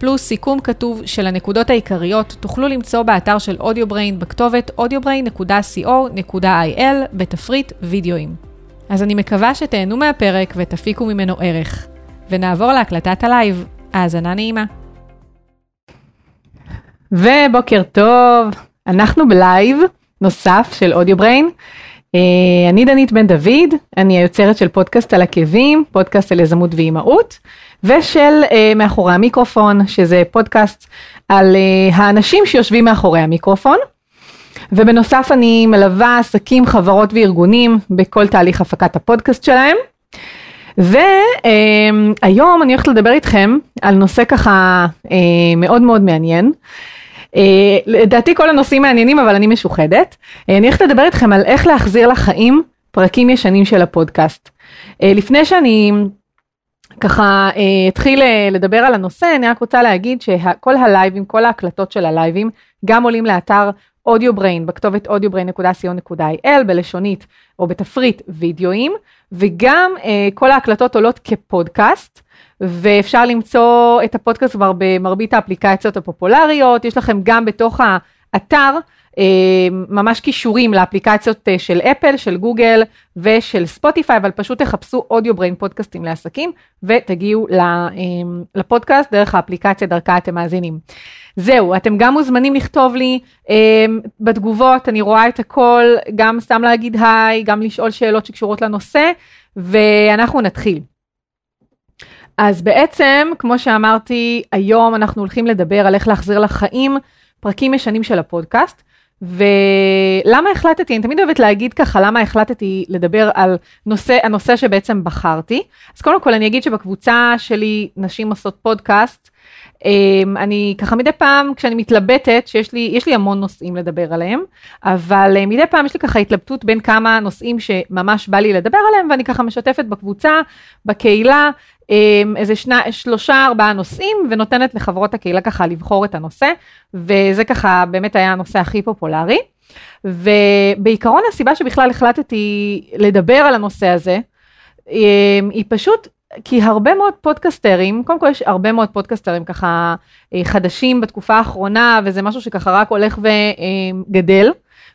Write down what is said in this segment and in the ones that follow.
פלוס סיכום כתוב של הנקודות העיקריות, תוכלו למצוא באתר של AudioBrain בכתובת audiobrain.co.il בתפריט וידאוים. אז אני מקווה שתהנו מהפרק ותפיקו ממנו ערך. ונעבור להקלטת הלייב. האזנה נעימה. ובוקר טוב, אנחנו בלייב נוסף של AudioBrain. אה, אני דנית בן דוד, אני היוצרת של פודקאסט על עקבים, פודקאסט על יזמות ואימהות, ושל אה, מאחורי המיקרופון, שזה פודקאסט על אה, האנשים שיושבים מאחורי המיקרופון. ובנוסף אני מלווה עסקים, חברות וארגונים בכל תהליך הפקת הפודקאסט שלהם. והיום אני הולכת לדבר איתכם על נושא ככה מאוד מאוד מעניין. אה, לדעתי כל הנושאים מעניינים, אבל אני משוחדת. אה, אני הולכת לדבר איתכם על איך להחזיר לחיים פרקים ישנים של הפודקאסט. אה, לפני שאני ככה אתחיל לדבר על הנושא, אני רק רוצה להגיד שכל הלייבים, כל ההקלטות של הלייבים, גם עולים לאתר AudioBrain, בכתובת audiobrain.co.il בלשונית או בתפריט וידאוים, וגם כל ההקלטות עולות כפודקאסט. ואפשר למצוא את הפודקאסט כבר במרבית האפליקציות הפופולריות, יש לכם גם בתוך האתר אה, ממש קישורים לאפליקציות אה, של אפל, של גוגל ושל ספוטיפיי, אבל פשוט תחפשו AudioBrain פודקאסטים לעסקים ותגיעו אה, לפודקאסט דרך האפליקציה דרכה אתם מאזינים. זהו, אתם גם מוזמנים לכתוב לי בתגובות, אני רואה את הכל, גם סתם להגיד היי, גם לשאול שאלות שקשורות לנושא, ואנחנו נתחיל. אז בעצם, כמו שאמרתי, היום אנחנו הולכים לדבר על איך להחזיר לחיים פרקים ישנים של הפודקאסט. ולמה החלטתי, אני תמיד אוהבת להגיד ככה, למה החלטתי לדבר על נושא, הנושא שבעצם בחרתי. אז קודם כל אני אגיד שבקבוצה שלי נשים עושות פודקאסט, אמ, אני ככה מדי פעם כשאני מתלבטת שיש לי יש לי המון נושאים לדבר עליהם אבל אה, מדי פעם יש לי ככה התלבטות בין כמה נושאים שממש בא לי לדבר עליהם ואני ככה משתפת בקבוצה בקהילה איזה שני, שלושה ארבעה נושאים ונותנת לחברות הקהילה ככה לבחור את הנושא וזה ככה באמת היה הנושא הכי פופולרי. ובעיקרון הסיבה שבכלל החלטתי לדבר על הנושא הזה אמ, היא פשוט כי הרבה מאוד פודקסטרים, קודם כל יש הרבה מאוד פודקסטרים ככה אה, חדשים בתקופה האחרונה וזה משהו שככה רק הולך וגדל.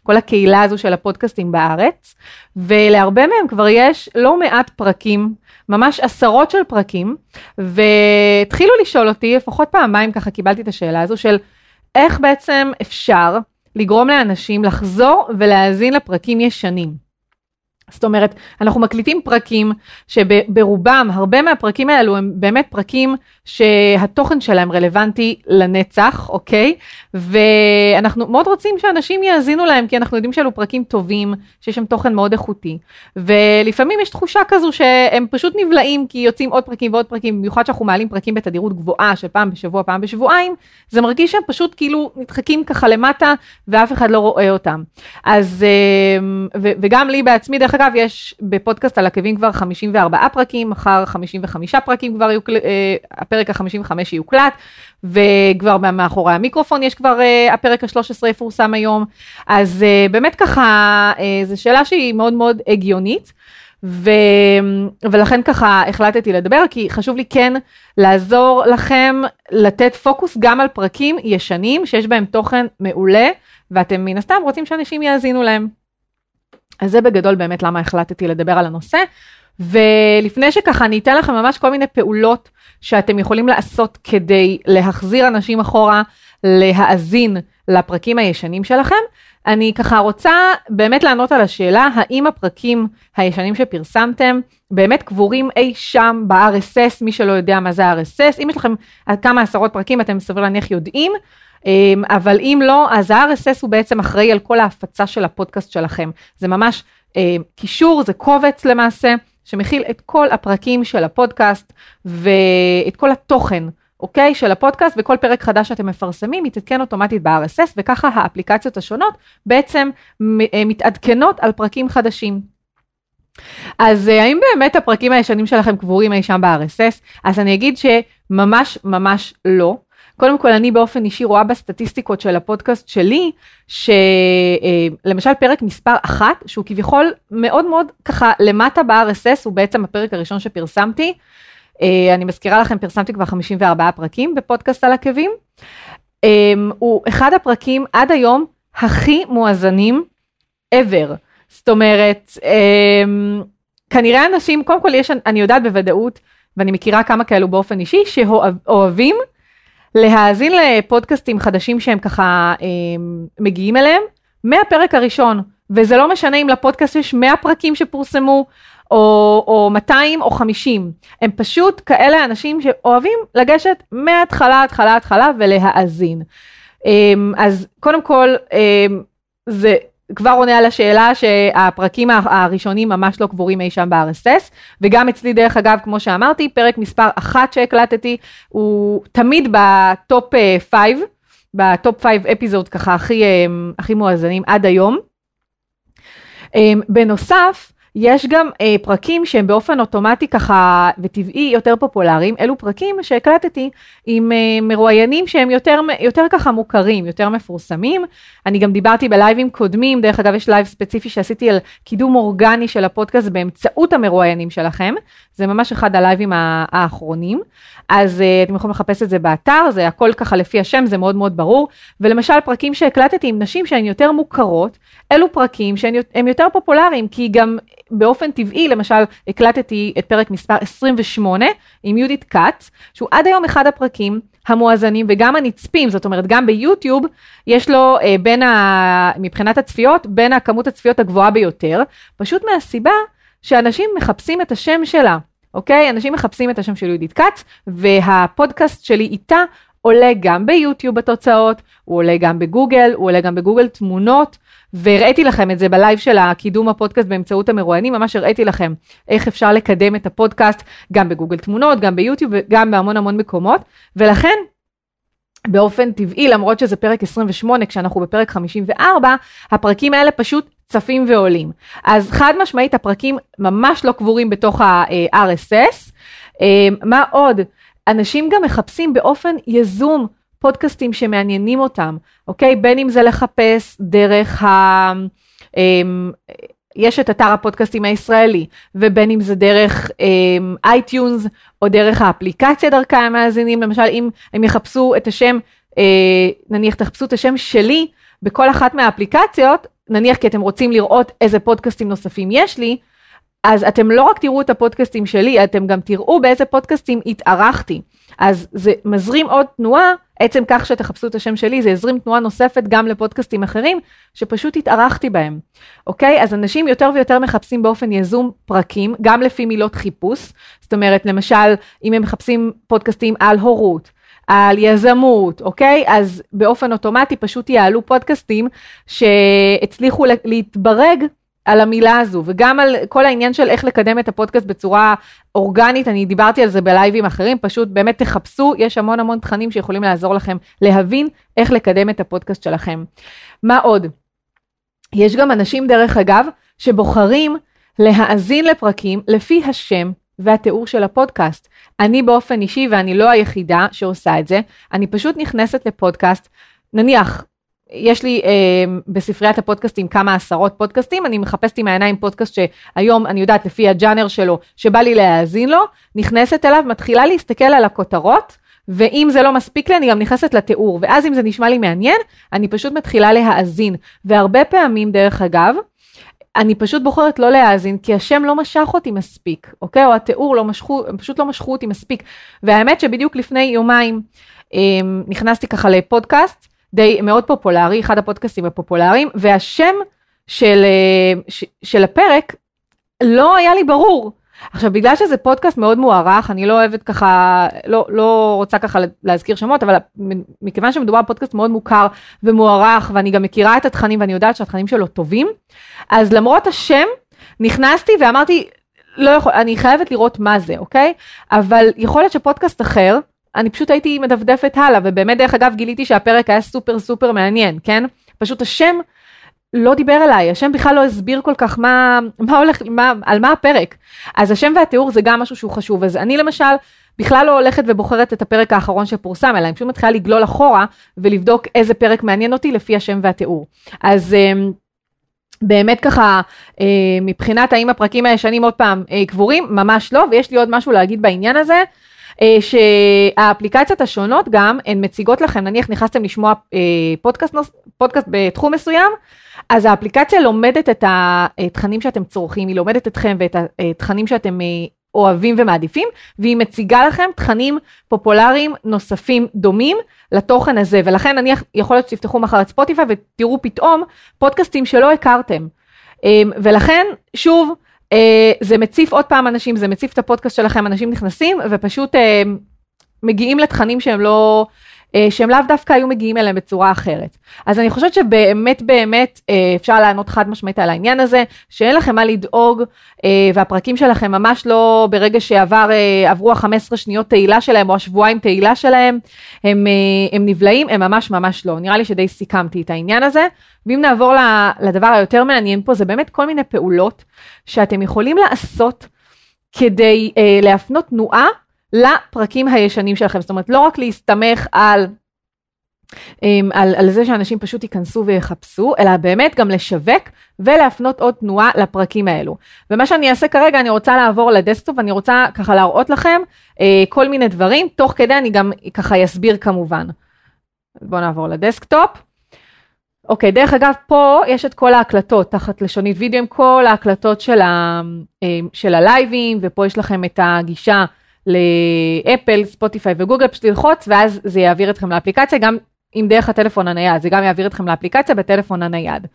כל הקהילה הזו של הפודקאסטים בארץ, ולהרבה מהם כבר יש לא מעט פרקים, ממש עשרות של פרקים, והתחילו לשאול אותי, לפחות פעמיים ככה קיבלתי את השאלה הזו של איך בעצם אפשר לגרום לאנשים לחזור ולהאזין לפרקים ישנים. זאת אומרת, אנחנו מקליטים פרקים שברובם, הרבה מהפרקים האלו הם באמת פרקים שהתוכן שלהם רלוונטי לנצח, אוקיי? ואנחנו מאוד רוצים שאנשים יאזינו להם, כי אנחנו יודעים שאלו פרקים טובים, שיש שם תוכן מאוד איכותי. ולפעמים יש תחושה כזו שהם פשוט נבלעים, כי יוצאים עוד פרקים ועוד פרקים, במיוחד שאנחנו מעלים פרקים בתדירות גבוהה של פעם בשבוע, פעם בשבועיים, זה מרגיש שהם פשוט כאילו נדחקים ככה למטה, ואף אחד לא רואה אותם. אז, אמ, וגם לי בעצמי, דרך אגב, יש בפודקאסט על עקבים כבר 54 פרקים, מחר 55 פרקים כבר, יוקל... הפרק ה-55 יוקלט, וכבר מאחורי המיקרופון יש כבר, אה, הפרק ה-13 יפורסם היום. אז אה, באמת ככה, זו שאלה שהיא מאוד מאוד הגיונית. ו... ולכן ככה החלטתי לדבר, כי חשוב לי כן לעזור לכם לתת פוקוס גם על פרקים ישנים שיש בהם תוכן מעולה, ואתם מן הסתם רוצים שאנשים יאזינו להם. אז זה בגדול באמת למה החלטתי לדבר על הנושא. ולפני שככה אני אתן לכם ממש כל מיני פעולות שאתם יכולים לעשות כדי להחזיר אנשים אחורה, להאזין לפרקים הישנים שלכם, אני ככה רוצה באמת לענות על השאלה האם הפרקים הישנים שפרסמתם באמת קבורים אי שם ב-RSS, מי שלא יודע מה זה RSS, אם יש לכם כמה עשרות פרקים אתם סביר להניח יודעים, אמ, אבל אם לא, אז ה-RSS הוא בעצם אחראי על כל ההפצה של הפודקאסט שלכם. זה ממש אה, קישור, זה קובץ למעשה, שמכיל את כל הפרקים של הפודקאסט ואת כל התוכן אוקיי, של הפודקאסט, וכל פרק חדש שאתם מפרסמים יתעדכן אוטומטית ב-RSS, וככה האפליקציות השונות בעצם אה, מתעדכנות על פרקים חדשים. אז אה, האם באמת הפרקים הישנים שלכם קבורים אי שם ב-RSS? אז אני אגיד שממש ממש לא. קודם כל, אני באופן אישי רואה בסטטיסטיקות של הפודקאסט שלי, שלמשל אה, פרק מספר אחת, שהוא כביכול מאוד מאוד ככה למטה ב-RSS, הוא בעצם הפרק הראשון שפרסמתי. אה, אני מזכירה לכם, פרסמתי כבר 54 פרקים בפודקאסט על עקבים. אה, הוא אחד הפרקים עד היום הכי מואזנים ever. זאת אומרת, כנראה אנשים, קודם כל יש, אני יודעת בוודאות, ואני מכירה כמה כאלו באופן אישי, שאוהבים להאזין לפודקאסטים חדשים שהם ככה אה, מגיעים אליהם מהפרק הראשון, וזה לא משנה אם לפודקאסט יש 100 פרקים שפורסמו, או, או 200 או 50, הם פשוט כאלה אנשים שאוהבים לגשת מההתחלה, התחלה, התחלה ולהאזין. אה, אז קודם כל, אה, זה כבר עונה על השאלה שהפרקים הראשונים ממש לא קבורים אי שם ב-RSS, וגם אצלי דרך אגב, כמו שאמרתי, פרק מספר אחת שהקלטתי, הוא תמיד ב top 5, אה, ב top 5 episode ככה הכי, אה, הכי מואזנים עד היום. אה, בנוסף, יש גם אה, פרקים שהם באופן אוטומטי ככה וטבעי יותר פופולריים, אלו פרקים שהקלטתי עם אה, מרואיינים שהם יותר, יותר ככה מוכרים, יותר מפורסמים. אני גם דיברתי בלייבים קודמים, דרך אגב יש לייב ספציפי שעשיתי על קידום אורגני של הפודקאסט באמצעות המרואיינים שלכם, זה ממש אחד הלייבים האחרונים. אז אה, אתם יכולים לחפש את זה באתר, זה הכל ככה לפי השם, זה מאוד מאוד ברור. ולמשל פרקים שהקלטתי עם נשים שהן יותר מוכרות, אלו פרקים שהם יותר פופולריים, כי גם באופן טבעי, למשל הקלטתי את פרק מספר 28 עם יהודית כץ, שהוא עד היום אחד הפרקים המואזנים וגם הנצפים, זאת אומרת גם ביוטיוב יש לו uh, בין ה... מבחינת הצפיות, בין הכמות הצפיות הגבוהה ביותר, פשוט מהסיבה שאנשים מחפשים את השם שלה. אוקיי? אנשים מחפשים את השם של יהודית כץ, והפודקאסט שלי איתה עולה גם ביוטיוב בתוצאות, הוא עולה גם בגוגל, הוא עולה גם בגוגל תמונות, והראיתי לכם את זה בלייב של הקידום הפודקאסט באמצעות המרואיינים, ממש הראיתי לכם איך אפשר לקדם את הפודקאסט גם בגוגל תמונות, גם ביוטיוב וגם בהמון המון מקומות, ולכן באופן טבעי, למרות שזה פרק 28, כשאנחנו בפרק 54, הפרקים האלה פשוט צפים ועולים. אז חד משמעית הפרקים ממש לא קבורים בתוך ה-RSS. אה, מה עוד? אנשים גם מחפשים באופן יזום פודקאסטים שמעניינים אותם, אוקיי? בין אם זה לחפש דרך ה... אמ, יש את אתר הפודקאסטים הישראלי, ובין אם זה דרך iTunes, אמ, או דרך האפליקציה דרכה הם מאזינים, למשל אם הם יחפשו את השם, אה, נניח תחפשו את השם שלי בכל אחת מהאפליקציות, נניח כי אתם רוצים לראות איזה פודקאסטים נוספים יש לי, אז אתם לא רק תראו את הפודקאסטים שלי, אתם גם תראו באיזה פודקאסטים התארחתי. אז זה מזרים עוד תנועה, עצם כך שתחפשו את השם שלי, זה יזרים תנועה נוספת גם לפודקאסטים אחרים, שפשוט התארחתי בהם, אוקיי? אז אנשים יותר ויותר מחפשים באופן יזום פרקים, גם לפי מילות חיפוש, זאת אומרת, למשל, אם הם מחפשים פודקאסטים על הורות, על יזמות, אוקיי? אז באופן אוטומטי פשוט יעלו פודקאסטים שהצליחו להתברג על המילה הזו, וגם על כל העניין של איך לקדם את הפודקאסט בצורה אורגנית, אני דיברתי על זה בלייבים אחרים, פשוט באמת תחפשו, יש המון המון תכנים שיכולים לעזור לכם להבין איך לקדם את הפודקאסט שלכם. מה עוד? יש גם אנשים, דרך אגב, שבוחרים להאזין לפרקים לפי השם והתיאור של הפודקאסט. אני באופן אישי, ואני לא היחידה שעושה את זה, אני פשוט נכנסת לפודקאסט, נניח, יש לי אה, בספריית הפודקאסטים כמה עשרות פודקאסטים, אני מחפשת עם העיניים פודקאסט שהיום אני יודעת לפי הג'אנר שלו, שבא לי להאזין לו, נכנסת אליו, מתחילה להסתכל על הכותרות, ואם זה לא מספיק לי, אני גם נכנסת לתיאור, ואז אם זה נשמע לי מעניין, אני פשוט מתחילה להאזין. והרבה פעמים, דרך אגב, אני פשוט בוחרת לא להאזין, כי השם לא משך אותי מספיק, אוקיי? או התיאור לא משכו, הם פשוט לא משכו אותי מספיק. והאמת שבדיוק לפני יומיים אה, נכנסתי ככה לפודקאסט, די מאוד פופולרי, אחד הפודקאסטים הפופולריים, והשם של, אה, ש, של הפרק לא היה לי ברור. עכשיו, בגלל שזה פודקאסט מאוד מוערך, אני לא אוהבת ככה, לא, לא רוצה ככה להזכיר שמות, אבל מכיוון שמדובר בפודקאסט מאוד מוכר ומוערך, ואני גם מכירה את התכנים ואני יודעת שהתכנים שלו טובים, אז למרות השם, נכנסתי ואמרתי, לא יכול, אני חייבת לראות מה זה, אוקיי? אבל יכול להיות שפודקאסט אחר, אני פשוט הייתי מדפדפת הלאה, ובאמת דרך אגב גיליתי שהפרק היה סופר סופר מעניין, כן? פשוט השם לא דיבר אליי, השם בכלל לא הסביר כל כך מה, מה הולך, מה, על מה הפרק. אז השם והתיאור זה גם משהו שהוא חשוב, אז אני למשל בכלל לא הולכת ובוחרת את הפרק האחרון שפורסם, אלא אני פשוט מתחילה לגלול אחורה ולבדוק איזה פרק מעניין אותי לפי השם והתיאור. אז אמ, באמת ככה, אה, מבחינת האם הפרקים הישנים עוד פעם אה, קבורים, ממש לא, ויש לי עוד משהו להגיד בעניין הזה. אה, שהאפליקציות השונות גם, הן מציגות לכם, נניח נכנסתם לשמוע פודקאסט, פודקאסט בתחום מסוים, אז האפליקציה לומדת את התכנים שאתם צורכים, היא לומדת אתכם ואת התכנים שאתם אוהבים ומעדיפים, והיא מציגה לכם תכנים פופולריים נוספים דומים לתוכן הזה, ולכן נניח יכול להיות שתפתחו מחר את ספוטיפיי ותראו פתאום פודקאסטים שלא הכרתם. ולכן, שוב, אה, זה מציף עוד פעם אנשים, זה מציף את הפודקאסט שלכם, אנשים נכנסים ופשוט אה, מגיעים לתכנים שהם לא, אה, שהם לאו דווקא היו מגיעים אליהם בצורה אחרת. אז אני חושבת שבאמת באמת אה, אפשר לענות חד משמעית על העניין הזה, שאין לכם מה לדאוג, אה, והפרקים שלכם ממש לא ברגע שעברו ה-15 שניות תהילה שלהם, או השבועיים תהילה שלהם, הם, הם נבלעים, הם ממש ממש לא. נראה לי שדי סיכמתי את העניין הזה. ואם נעבור לדבר היותר מעניין פה, זה באמת כל מיני פעולות שאתם יכולים לעשות כדי להפנות תנועה לפרקים הישנים שלכם, זאת אומרת לא רק להסתמך על, אמ, על, על זה שאנשים פשוט ייכנסו ויחפשו, אלא באמת גם לשווק ולהפנות עוד תנועה לפרקים האלו. ומה שאני אעשה כרגע, אני רוצה לעבור ל desktop, אני רוצה ככה להראות לכם אה, כל מיני דברים, תוך כדי אני גם ככה אסביר כמובן. בואו נעבור ל desktop. אוקיי, דרך אגב, פה יש את כל ההקלטות תחת לשונית וידאו עם כל ההקלטות של, ה, אה, של הלייבים, ופה יש לכם את הגישה לאפל, ספוטיפיי וגוגל, פשוט ללחוץ ואז זה יעביר אתכם לאפליקציה, גם אם דרך הטלפון הנייד, זה גם יעביר אתכם לאפליקציה בטלפון הנייד.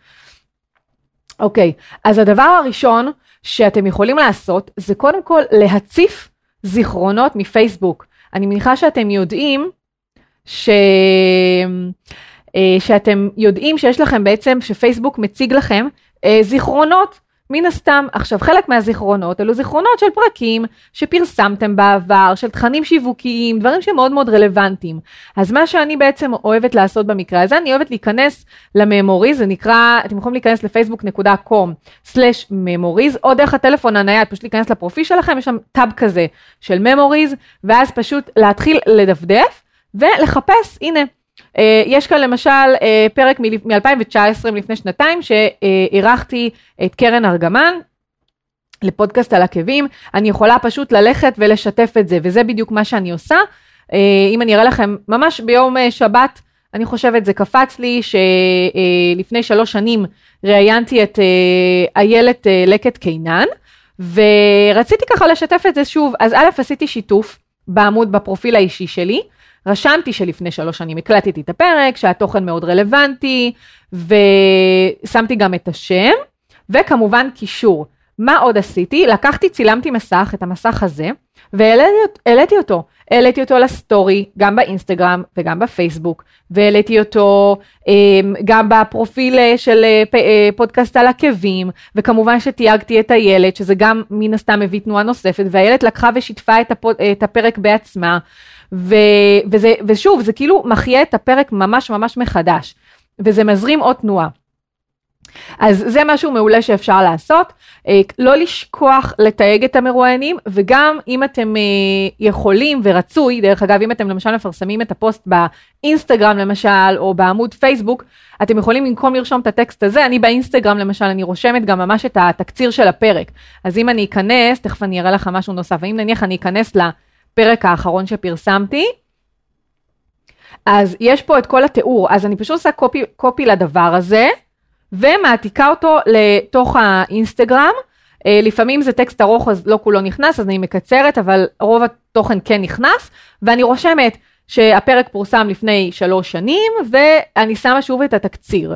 אוקיי, אז הדבר הראשון שאתם יכולים לעשות זה קודם כל להציף זיכרונות מפייסבוק. אני מניחה שאתם יודעים ש... אה, שאתם יודעים שיש לכם בעצם, שפייסבוק מציג לכם אה, זיכרונות מן הסתם, עכשיו חלק מהזיכרונות אלו זיכרונות של פרקים שפרסמתם בעבר, של תכנים שיווקיים, דברים שמאוד מאוד רלוונטיים. אז מה שאני בעצם אוהבת לעשות במקרה הזה, אני אוהבת להיכנס ל memories, זה נקרא, אתם יכולים להיכנס ל facebook.com/memories, או דרך הטלפון הנייד, פשוט להיכנס לפרופיל שלכם, יש שם tab כזה של memories, ואז פשוט להתחיל לדפדף ולחפש, הנה. אה, יש כאן למשל אה, פרק מ-2019, מלפני שנתיים, שאירחתי את קרן ארגמן. לפודקאסט על עקבים, אני יכולה פשוט ללכת ולשתף את זה, וזה בדיוק מה שאני עושה. אה, אם אני אראה לכם, ממש ביום שבת, אני חושבת זה קפץ לי שלפני שלוש שנים ראיינתי את איילת לקט קינן, ורציתי ככה לשתף את זה שוב, אז א', עשיתי שיתוף בעמוד, בפרופיל האישי שלי, רשמתי שלפני שלוש שנים הקלטתי את הפרק, שהתוכן מאוד רלוונטי, ושמתי גם את השם, וכמובן קישור. מה עוד עשיתי? לקחתי, צילמתי מסך, את המסך הזה, והעליתי אותו. העליתי אותו לסטורי, גם באינסטגרם וגם בפייסבוק, והעליתי אותו אה, גם בפרופיל אה, של אה, אה, פודקאסט על עקבים, וכמובן שתייגתי את הילד, שזה גם מן הסתם מביא תנועה נוספת, והילד לקחה ושיתפה את, את הפרק בעצמה. ו, וזה, ושוב, זה כאילו מחיה את הפרק ממש ממש מחדש, וזה מזרים עוד תנועה. אז זה משהו מעולה שאפשר לעשות, אה, לא לשכוח לתייג את המרואיינים, וגם אם אתם אה, יכולים ורצוי, דרך אגב, אם אתם למשל מפרסמים את הפוסט באינסטגרם למשל, או בעמוד פייסבוק, אתם יכולים במקום לרשום את הטקסט הזה, אני באינסטגרם למשל, אני רושמת גם ממש את התקציר של הפרק. אז אם אני אכנס, תכף אני אראה לך משהו נוסף, ואם נניח אני אכנס ל... הפרק האחרון שפרסמתי. אז יש פה את כל התיאור, אז אני פשוט עושה קופי, קופי לדבר הזה, ומעתיקה אותו לתוך האינסטגרם. אה, לפעמים זה טקסט ארוך אז לא כולו נכנס, אז אני מקצרת, אבל רוב התוכן כן נכנס, ואני רושמת שהפרק פורסם לפני שלוש שנים, ואני שמה שוב את התקציר.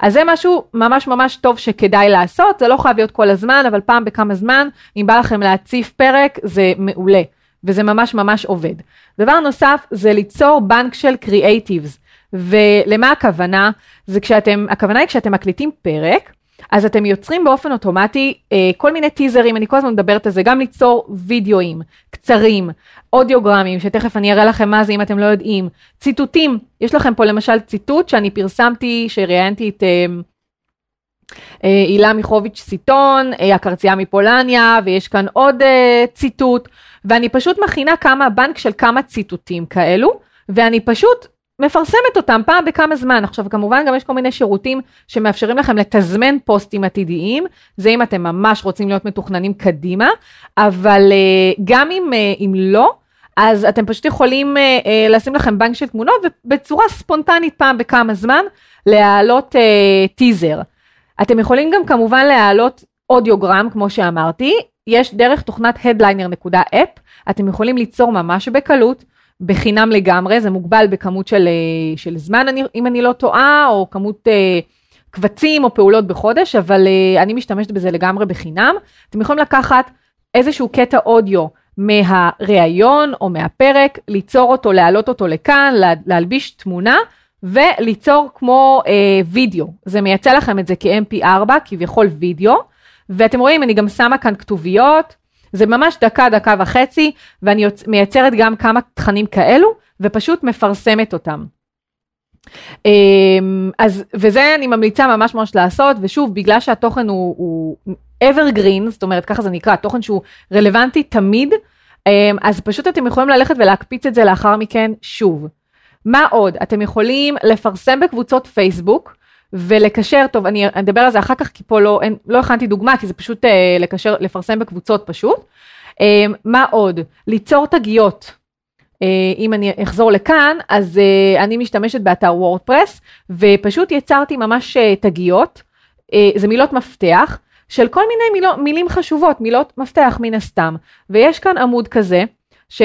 אז זה משהו ממש ממש טוב שכדאי לעשות, זה לא חייב להיות כל הזמן, אבל פעם בכמה זמן, אם בא לכם להציף פרק, זה מעולה. וזה ממש ממש עובד. דבר נוסף זה ליצור בנק של קריאייטיבס. ולמה הכוונה? זה כשאתם, הכוונה היא כשאתם מקליטים פרק, אז אתם יוצרים באופן אוטומטי אה, כל מיני טיזרים, אני כל הזמן מדברת על זה, גם ליצור וידאוים קצרים, אודיוגרמים, שתכף אני אראה לכם מה זה אם אתם לא יודעים, ציטוטים, יש לכם פה למשל ציטוט שאני פרסמתי, שראיינתי את... אה, הילה מיכוביץ' סיטון, אה, הקרצייה מפולניה, ויש כאן עוד אה, ציטוט, ואני פשוט מכינה כמה, בנק של כמה ציטוטים כאלו, ואני פשוט מפרסמת אותם פעם בכמה זמן. עכשיו כמובן גם יש כל מיני שירותים שמאפשרים לכם לתזמן פוסטים עתידיים, זה אם אתם ממש רוצים להיות מתוכננים קדימה, אבל גם אם, אם לא, אז אתם פשוט יכולים לשים לכם בנק של תמונות ובצורה ספונטנית פעם בכמה זמן להעלות טיזר. אתם יכולים גם כמובן להעלות אודיוגרם, כמו שאמרתי, יש דרך תוכנת Headliner.app, אתם יכולים ליצור ממש בקלות, בחינם לגמרי, זה מוגבל בכמות של, אה, של זמן, אם אני לא טועה, או כמות אה, קבצים או פעולות בחודש, אבל אה, אני משתמשת בזה לגמרי בחינם. אתם יכולים לקחת איזשהו קטע אודיו מהראיון או מהפרק, ליצור אותו, להעלות אותו לכאן, לה, להלביש תמונה, וליצור כמו אה, וידאו, זה מייצא לכם את זה כ-MP4, כביכול וידאו, ואתם רואים, אני גם שמה כאן כתוביות, זה ממש דקה, דקה וחצי, ואני יוצ... מייצרת גם כמה תכנים כאלו, ופשוט מפרסמת אותם. אמ, אז, וזה אני ממליצה ממש ממש לעשות, ושוב, בגלל שהתוכן הוא, הוא evergreen, זאת אומרת, ככה זה נקרא, תוכן שהוא רלוונטי תמיד, אמ, אז פשוט אתם יכולים ללכת ולהקפיץ את זה לאחר מכן שוב. מה עוד? אתם יכולים לפרסם בקבוצות פייסבוק ולקשר, טוב, אני אדבר על זה אחר כך, כי פה לא, אין, לא הכנתי דוגמה, כי זה פשוט אה, לקשר, לפרסם בקבוצות פשוט. אה, מה עוד? ליצור תגיות. אה, אם אני אחזור לכאן, אז אה, אני משתמשת באתר וורדפרס, ופשוט יצרתי ממש אה, תגיות, אה, זה מילות מפתח, של כל מיני מילות, מילים חשובות, מילות מפתח מן הסתם. ויש כאן עמוד כזה, ש,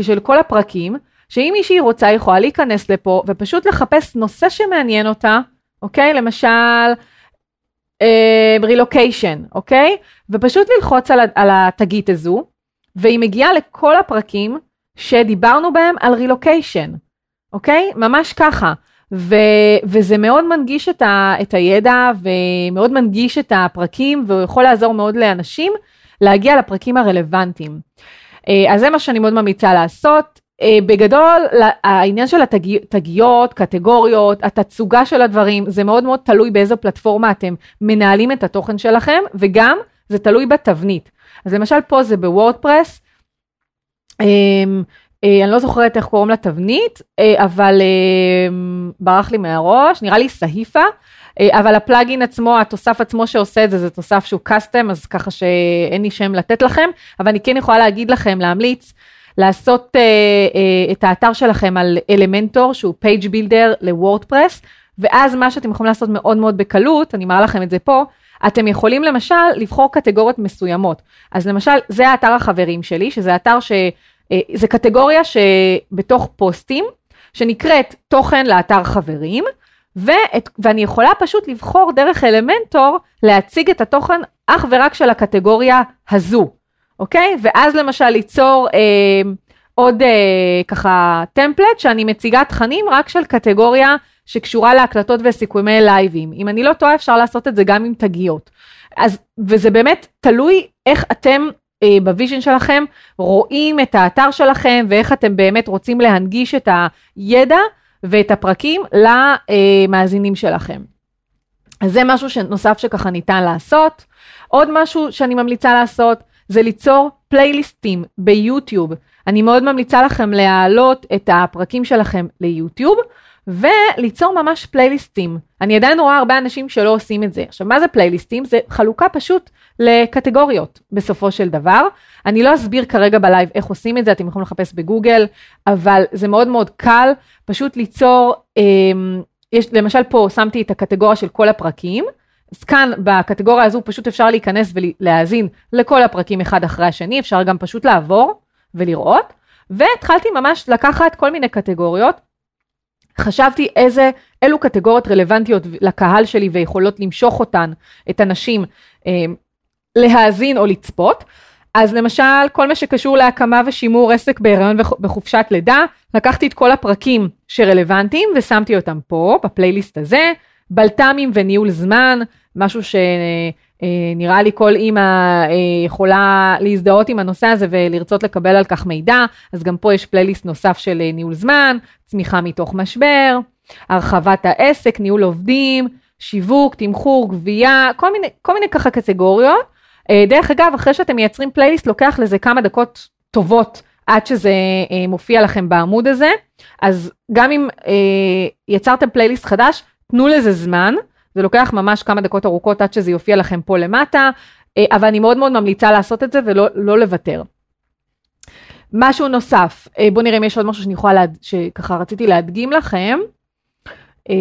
של כל הפרקים, שאם מישהי רוצה היא יכולה להיכנס לפה ופשוט לחפש נושא שמעניין אותה, אוקיי? למשל, רילוקיישן, uh, אוקיי? ופשוט ללחוץ על, על התגית הזו, והיא מגיעה לכל הפרקים שדיברנו בהם על רילוקיישן, אוקיי? ממש ככה. ו, וזה מאוד מנגיש את, ה, את הידע ומאוד מנגיש את הפרקים ויכול לעזור מאוד לאנשים להגיע לפרקים הרלוונטיים. אה, אז זה מה שאני מאוד ממליצה לעשות. אה, בגדול, העניין של התגיות, קטגוריות, התצוגה של הדברים, זה מאוד מאוד תלוי באיזו פלטפורמה אתם מנהלים את התוכן שלכם, וגם זה תלוי בתבנית. אז למשל פה זה ב WordPress, אמ, אה, אני לא זוכרת איך קוראים לתבנית, אה, אבל ברח לי מהראש, נראה לי Sahifa, אבל ה plugin עצמו, התוסף עצמו שעושה את זה, זה תוסף שהוא custom, אז ככה שאין לי שם לתת לכם, אבל אני כן יכולה להגיד לכם, להמליץ, לעשות אה, אה, את האתר שלכם על Elementor שהוא page builder ל WordPress, ואז מה שאתם יכולים לעשות מאוד מאוד בקלות, אני מראה לכם את זה פה, אתם יכולים למשל לבחור קטגוריות מסוימות. אז למשל, זה האתר החברים שלי, שזה אתר ש... Uh, זה קטגוריה שבתוך פוסטים, שנקראת תוכן לאתר חברים, ואת, ואני יכולה פשוט לבחור דרך אלמנטור להציג את התוכן אך ורק של הקטגוריה הזו. אוקיי? ואז למשל ליצור אה, עוד אה, ככה טמפלט שאני מציגה תכנים רק של קטגוריה שקשורה להקלטות וסיכומי לייבים. אם אני לא טועה אפשר לעשות את זה גם עם תגיות. אז, וזה באמת תלוי איך אתם אה, ב vision שלכם רואים את האתר שלכם ואיך אתם באמת רוצים להנגיש את הידע ואת הפרקים למאזינים שלכם. אז זה משהו נוסף שככה ניתן לעשות. עוד משהו שאני ממליצה לעשות זה ליצור פלייליסטים ביוטיוב. אני מאוד ממליצה לכם להעלות את הפרקים שלכם ליוטיוב וליצור ממש פלייליסטים. אני עדיין רואה הרבה אנשים שלא עושים את זה. עכשיו, מה זה פלייליסטים? זה חלוקה פשוט לקטגוריות בסופו של דבר. אני לא אסביר כרגע בלייב איך עושים את זה, אתם יכולים לחפש בגוגל, אבל זה מאוד מאוד קל פשוט ליצור, אה, יש, למשל פה שמתי את הקטגוריה של כל הפרקים. אז כאן בקטגוריה הזו פשוט אפשר להיכנס ולהאזין לכל הפרקים אחד אחרי השני, אפשר גם פשוט לעבור ולראות. והתחלתי ממש לקחת כל מיני קטגוריות. חשבתי איזה, אילו קטגוריות רלוונטיות לקהל שלי ויכולות למשוך אותן, את הנשים, אה, להאזין או לצפות. אז למשל, כל מה שקשור להקמה ושימור עסק בהיריון בחופשת לידה, לקחתי את כל הפרקים שרלוונטיים ושמתי אותם פה, בפלייליסט הזה, בלת"מים וניהול זמן, משהו שנראה לי כל אימא יכולה להזדהות עם הנושא הזה ולרצות לקבל על כך מידע, אז גם פה יש פלייליסט נוסף של ניהול זמן, צמיחה מתוך משבר, הרחבת העסק, ניהול עובדים, שיווק, תמחור, גבייה, כל מיני, כל מיני ככה קטגוריות. דרך אגב, אחרי שאתם מייצרים פלייליסט, לוקח לזה כמה דקות טובות עד שזה אה, מופיע לכם בעמוד הזה. אז גם אם אה, יצרתם פלייליסט חדש, תנו לזה זמן, זה לוקח ממש כמה דקות ארוכות עד שזה יופיע לכם פה למטה, אה, אבל אני מאוד מאוד ממליצה לעשות את זה ולא לא לוותר. משהו נוסף, אה, בואו נראה אם יש עוד משהו שאני יכולה, להד... שככה רציתי להדגים לכם. אה,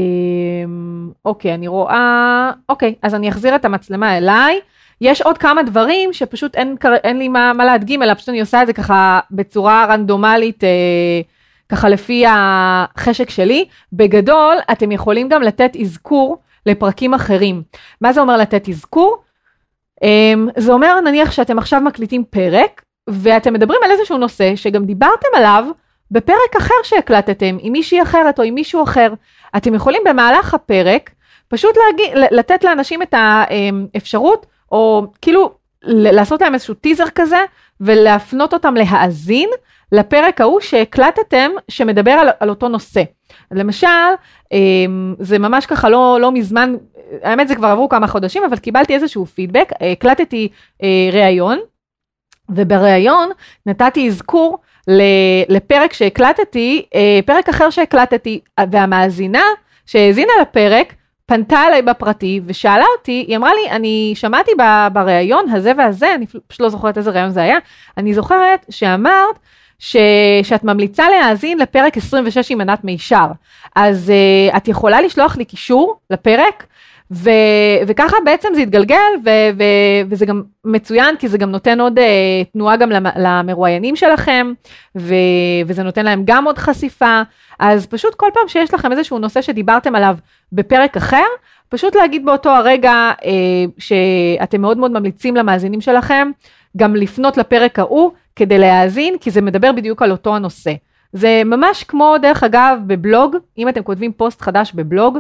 אוקיי, אני רואה, אוקיי, אז אני אחזיר את המצלמה אליי. יש עוד כמה דברים שפשוט אין, אין לי מה, מה להדגים אלא פשוט אני עושה את זה ככה בצורה רנדומלית, אה, ככה לפי החשק שלי. בגדול, אתם יכולים גם לתת אזכור לפרקים אחרים. מה זה אומר לתת אזכור? אה, זה אומר נניח שאתם עכשיו מקליטים פרק, ואתם מדברים על איזשהו נושא שגם דיברתם עליו בפרק אחר שהקלטתם, עם מישהי אחרת או עם מישהו אחר. אתם יכולים במהלך הפרק פשוט להגיד, לתת לאנשים את האפשרות או כאילו לעשות להם איזשהו טיזר כזה ולהפנות אותם להאזין לפרק ההוא שהקלטתם שמדבר על, על אותו נושא. למשל, אמ, זה ממש ככה לא, לא מזמן, האמת זה כבר עברו כמה חודשים, אבל קיבלתי איזשהו פידבק, הקלטתי אה, ראיון, ובראיון נתתי אזכור לפרק שהקלטתי, אה, פרק אחר שהקלטתי, והמאזינה שהאזינה לפרק, פנתה אליי בפרטי ושאלה אותי, היא אמרה לי, אני שמעתי בריאיון הזה והזה, אני פשוט לא זוכרת איזה ריאיון זה היה, אני זוכרת שאמרת ש, שאת ממליצה להאזין לפרק 26 עם ענת מישר, אז uh, את יכולה לשלוח לי קישור לפרק? ו, וככה בעצם זה התגלגל, ו, ו, וזה גם מצוין, כי זה גם נותן עוד uh, תנועה גם למרואיינים שלכם, ו, וזה נותן להם גם עוד חשיפה. אז פשוט כל פעם שיש לכם איזשהו נושא שדיברתם עליו בפרק אחר, פשוט להגיד באותו הרגע אה, שאתם מאוד מאוד ממליצים למאזינים שלכם, גם לפנות לפרק ההוא כדי להאזין, כי זה מדבר בדיוק על אותו הנושא. זה ממש כמו, דרך אגב, בבלוג, אם אתם כותבים פוסט חדש בבלוג,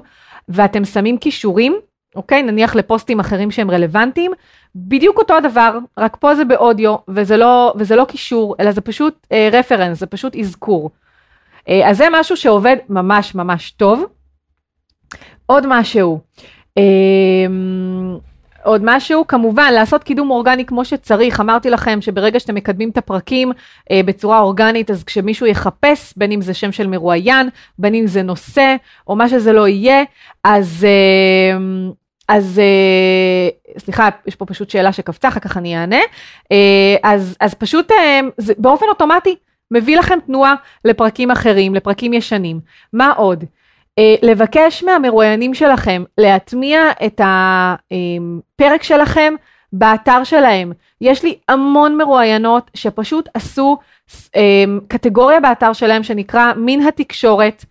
ואתם שמים כישורים, אוקיי? נניח לפוסטים אחרים שהם רלוונטיים, בדיוק אותו הדבר, רק פה זה באודיו, וזה לא, וזה לא קישור, אלא זה פשוט אה, רפרנס, זה פשוט אזכור. אה, אז זה משהו שעובד ממש ממש טוב. עוד משהו, אה, עוד משהו, כמובן לעשות קידום אורגני כמו שצריך, אמרתי לכם שברגע שאתם מקדמים את הפרקים אה, בצורה אורגנית, אז כשמישהו יחפש, בין אם זה שם של מרואיין, בין אם זה נושא, או מה שזה לא יהיה, אז... אז סליחה, יש פה פשוט שאלה שקפצה, אחר כך אני אענה. אז, אז פשוט זה באופן אוטומטי מביא לכם תנועה לפרקים אחרים, לפרקים ישנים. מה עוד? אה, לבקש מהמרואיינים שלכם להטמיע את הפרק שלכם באתר שלהם. יש לי המון מרואיינות שפשוט עשו אה, קטגוריה באתר שלהם שנקרא מין התקשורת,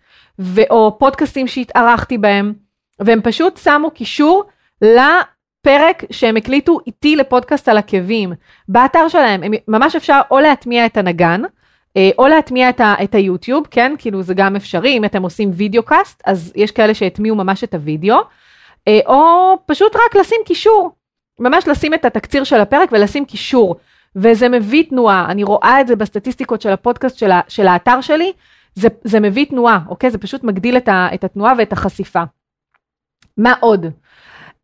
או פודקאסטים שהתארחתי בהם, והם פשוט שמו קישור לפרק שהם הקליטו איתי לפודקאסט על עקבים. באתר שלהם, הם, ממש אפשר או להטמיע את הנגן, או להטמיע את, ה, את היוטיוב, כן, כאילו זה גם אפשרי, אם אתם עושים video cast, אז יש כאלה שהטמיעו ממש את הוידאו, אה, או פשוט רק לשים קישור, ממש לשים את התקציר של הפרק ולשים קישור, וזה מביא תנועה, אני רואה את זה בסטטיסטיקות של הפודקאסט של, ה, של האתר שלי, זה, זה מביא תנועה, אוקיי? זה פשוט מגדיל את, ה, את התנועה ואת החשיפה. מה עוד?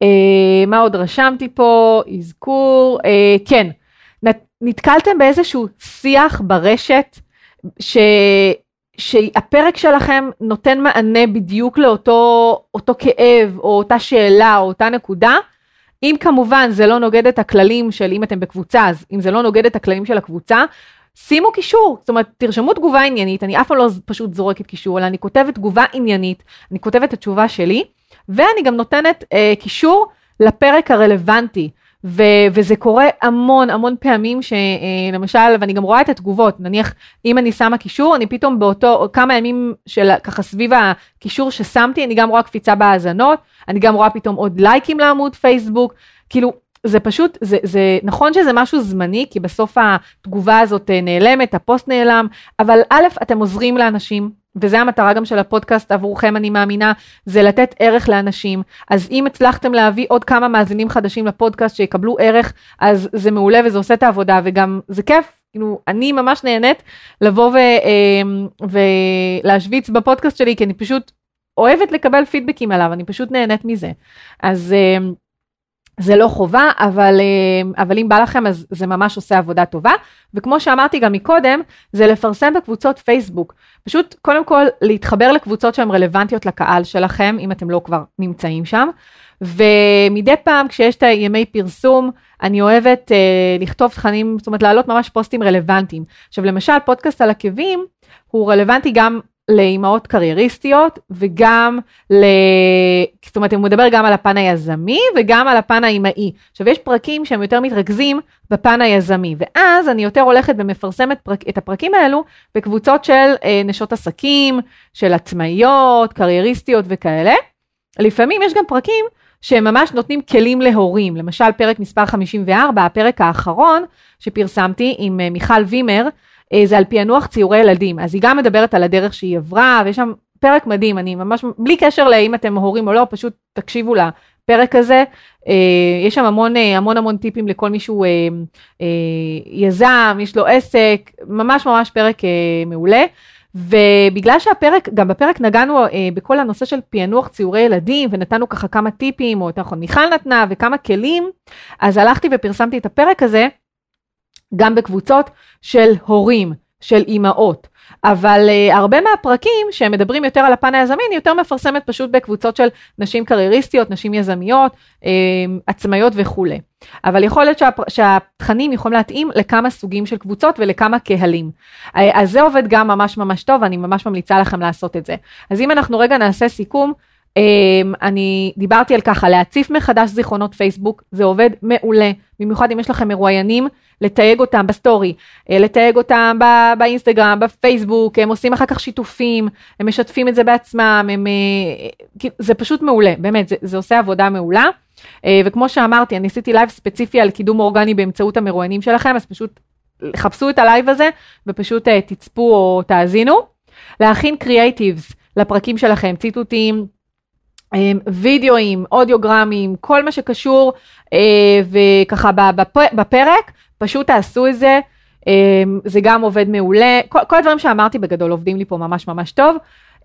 אה, מה עוד רשמתי פה? אזכור, אה, כן. נתקלתם באיזשהו שיח ברשת ש... שהפרק שלכם נותן מענה בדיוק לאותו כאב או אותה שאלה או אותה נקודה, אם כמובן זה לא נוגד את הכללים של אם אתם בקבוצה, אז אם זה לא נוגד את הכללים של הקבוצה, שימו קישור, זאת אומרת תרשמו תגובה עניינית, אני אף פעם לא פשוט זורקת קישור, אלא אני כותבת תגובה עניינית, אני כותבת את התשובה שלי, ואני גם נותנת אה, קישור לפרק הרלוונטי. ו- וזה קורה המון המון פעמים שלמשל, אה, ואני גם רואה את התגובות, נניח אם אני שמה קישור, אני פתאום באותו כמה ימים של ככה סביב הקישור ששמתי, אני גם רואה קפיצה בהאזנות, אני גם רואה פתאום עוד לייקים לעמוד פייסבוק, כאילו זה פשוט, זה, זה נכון שזה משהו זמני, כי בסוף התגובה הזאת אה, נעלמת, הפוסט נעלם, אבל א', אתם עוזרים לאנשים, וזה המטרה גם של הפודקאסט עבורכם, אני מאמינה, זה לתת ערך לאנשים. אז אם הצלחתם להביא עוד כמה מאזינים חדשים לפודקאסט שיקבלו ערך, אז זה מעולה וזה עושה את העבודה, וגם זה כיף, כאילו, אני ממש נהנית לבוא ו, אה, ולהשוויץ בפודקאסט שלי, כי אני פשוט אוהבת לקבל פידבקים עליו, אני פשוט נהנית מזה. אז... זה לא חובה, אבל, אה, אבל אם בא לכם אז זה ממש עושה עבודה טובה. וכמו שאמרתי גם מקודם, זה לפרסם בקבוצות פייסבוק. פשוט קודם כל להתחבר לקבוצות שהן רלוונטיות לקהל שלכם, אם אתם לא כבר נמצאים שם. ומדי פעם כשיש את הימי פרסום, אני אוהבת אה, לכתוב תכנים, זאת אומרת להעלות ממש פוסטים רלוונטיים. עכשיו למשל פודקאסט על עקבים הוא רלוונטי גם לאימהות קרייריסטיות וגם ל... זאת אומרת, הוא מדבר גם על הפן היזמי וגם על הפן האימהי. עכשיו, יש פרקים שהם יותר מתרכזים בפן היזמי, ואז אני יותר הולכת ומפרסמת פרק... את הפרקים האלו בקבוצות של אה, נשות עסקים, של עצמאיות, קרייריסטיות וכאלה. לפעמים יש גם פרקים שהם ממש נותנים כלים להורים. למשל, פרק מספר 54, הפרק האחרון שפרסמתי עם אה, מיכל וימר, זה על פענוח ציורי ילדים, אז היא גם מדברת על הדרך שהיא עברה, ויש שם פרק מדהים, אני ממש, בלי קשר לאם אתם הורים או לא, פשוט תקשיבו לפרק הזה, אה, יש שם המון אה, המון המון טיפים לכל מי שהוא יזם, יש לו עסק, ממש ממש פרק מעולה. ובגלל שהפרק, גם בפרק נגענו אה, בכל הנושא של פענוח ציורי ילדים ונתנו ככה כמה טיפים, או יותר נכון מיכל נתנה וכמה כלים, אז הלכתי ופרסמתי את הפרק הזה גם בקבוצות של הורים, של אימהות. אבל uh, הרבה מהפרקים שהם מדברים יותר על הפן היזמי, אני יותר מפרסמת פשוט בקבוצות של נשים קרייריסטיות, נשים יזמיות, אה, עצמאיות וכולי. אבל יכול להיות שהפ... שהתכנים יכולים להתאים לכמה סוגים של קבוצות ולכמה קהלים. אה, אז זה עובד גם ממש ממש טוב, אני ממש ממליצה לכם לעשות את זה. אז אם אנחנו רגע נעשה סיכום, אני דיברתי על ככה, להציף מחדש זיכרונות פייסבוק, זה עובד מעולה, במיוחד אם יש לכם מרואיינים, לתייג אותם בסטורי, אה, לתייג אותם באינסטגרם, בפייסבוק, הם עושים אחר כך שיתופים, הם משתפים את זה בעצמם, הם, אה, זה פשוט מעולה, באמת, זה, זה עושה עבודה מעולה. וכמו שאמרתי, אני עשיתי לייב ספציפי על קידום אורגני באמצעות המרואיינים שלכם, אז פשוט חפשו את הלייב הזה ופשוט תצפו או תאזינו. להכין creatives לפרקים שלכם, ציטוטים, אמ, וידאוים, אודיוגרמים, כל מה שקשור אה, וככה בפרק, פשוט תעשו את זה, אמ, זה גם עובד מעולה, כל, כל הדברים שאמרתי בגדול עובדים לי פה ממש ממש טוב.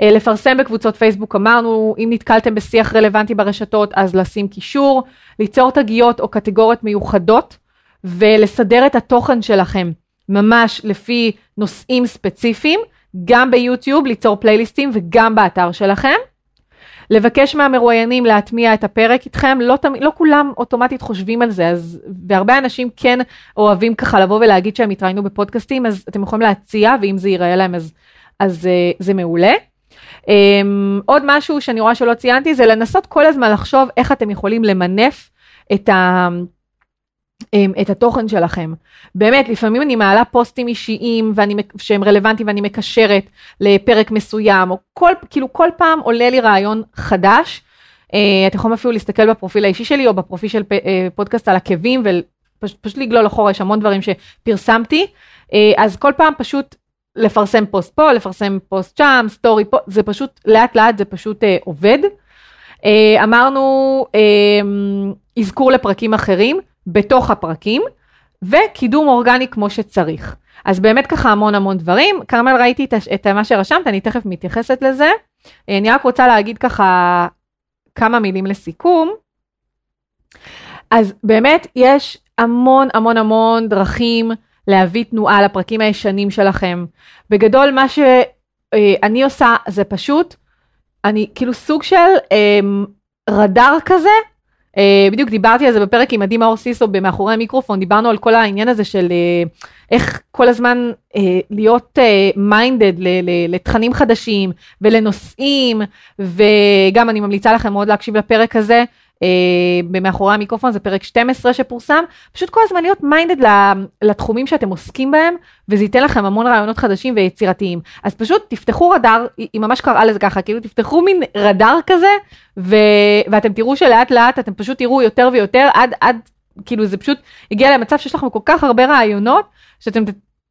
אה, לפרסם בקבוצות פייסבוק אמרנו, אם נתקלתם בשיח רלוונטי ברשתות אז לשים קישור, ליצור תגיות או קטגוריות מיוחדות ולסדר את התוכן שלכם ממש לפי נושאים ספציפיים, גם ביוטיוב ליצור פלייליסטים וגם באתר שלכם. לבקש מהמרואיינים להטמיע את הפרק איתכם, לא, תמיד, לא כולם אוטומטית חושבים על זה, אז, והרבה אנשים כן אוהבים ככה לבוא ולהגיד שהם התראינו בפודקאסטים, אז אתם יכולים להציע, ואם זה ייראה להם אז, אז uh, זה מעולה. Um, עוד משהו שאני רואה שלא ציינתי, זה לנסות כל הזמן לחשוב איך אתם יכולים למנף את ה... אמ, את התוכן שלכם. באמת, לפעמים אני מעלה פוסטים אישיים ואני, שהם רלוונטיים ואני מקשרת לפרק מסוים, או כל, כאילו כל פעם עולה לי רעיון חדש. אה, אתם יכולים אפילו להסתכל בפרופיל האישי שלי או בפרופיל של uh, פודקאסט על עקבים ופשוט לגלול אחורה, יש המון דברים שפרסמתי. אה, אז כל פעם פשוט לפרסם פוסט פה, לפרסם פוסט שם, סטורי פה, זה פשוט לאט לאט זה פשוט עובד. אמרנו uh, אזכור לפרקים אחרים. בתוך הפרקים, וקידום אורגני כמו שצריך. אז באמת ככה המון המון דברים. כרמל ראיתי את, את מה שרשמת, אני תכף מתייחסת לזה. אה, אני רק רוצה להגיד ככה כמה מילים לסיכום. אז באמת יש המון המון המון דרכים להביא תנועה לפרקים הישנים שלכם. בגדול מה שאני עושה זה פשוט, אני כאילו סוג של אה, רדאר כזה בדיוק דיברתי על זה בפרק עם עדי מאור סיסו במאחורי המיקרופון, דיברנו על כל העניין הזה של uh, איך כל הזמן uh, להיות minded uh, לתכנים חדשים ולנושאים, וגם אני ממליצה לכם מאוד להקשיב לפרק הזה, אה, במאחורי המיקרופון זה פרק 12 שפורסם, פשוט כל הזמן להיות minded לתחומים שאתם עוסקים בהם, וזה ייתן לכם המון רעיונות חדשים ויצירתיים. אז פשוט תפתחו רדאר, היא ממש קראה לזה ככה, כאילו תפתחו מין רדאר כזה, ו... ואתם תראו שלאט לאט אתם פשוט תראו יותר ויותר, עד, עד, כאילו זה פשוט הגיע למצב שיש לכם כל כך הרבה רעיונות, שאתם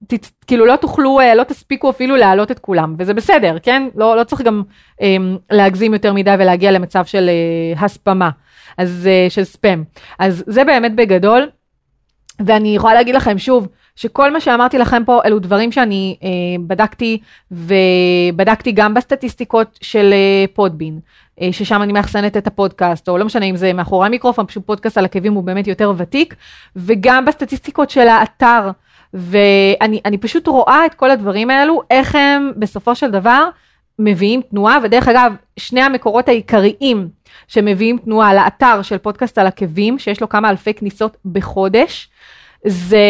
ת, כאילו לא תוכלו, לא תספיקו אפילו להעלות את כולם, וזה בסדר, כן? לא, לא צריך גם אמ, להגזים יותר מדי ולהגיע למצב של אה, הספמה, אז, אה, של ספאם. אז זה באמת בגדול, ואני יכולה להגיד לכם שוב, שכל מה שאמרתי לכם פה אלו דברים שאני אה, בדקתי ובדקתי גם בסטטיסטיקות של אה, פודבין, אה, ששם אני מאחסנת את הפודקאסט, או לא משנה אם זה מאחורי המיקרופון, פשוט פודקאסט על עקבים הוא באמת יותר ותיק, וגם בסטטיסטיקות של האתר, ואני פשוט רואה את כל הדברים האלו, איך הם בסופו של דבר מביאים תנועה, ודרך אגב, שני המקורות העיקריים שמביאים תנועה לאתר של פודקאסט על עקבים, שיש לו כמה אלפי כניסות בחודש, זה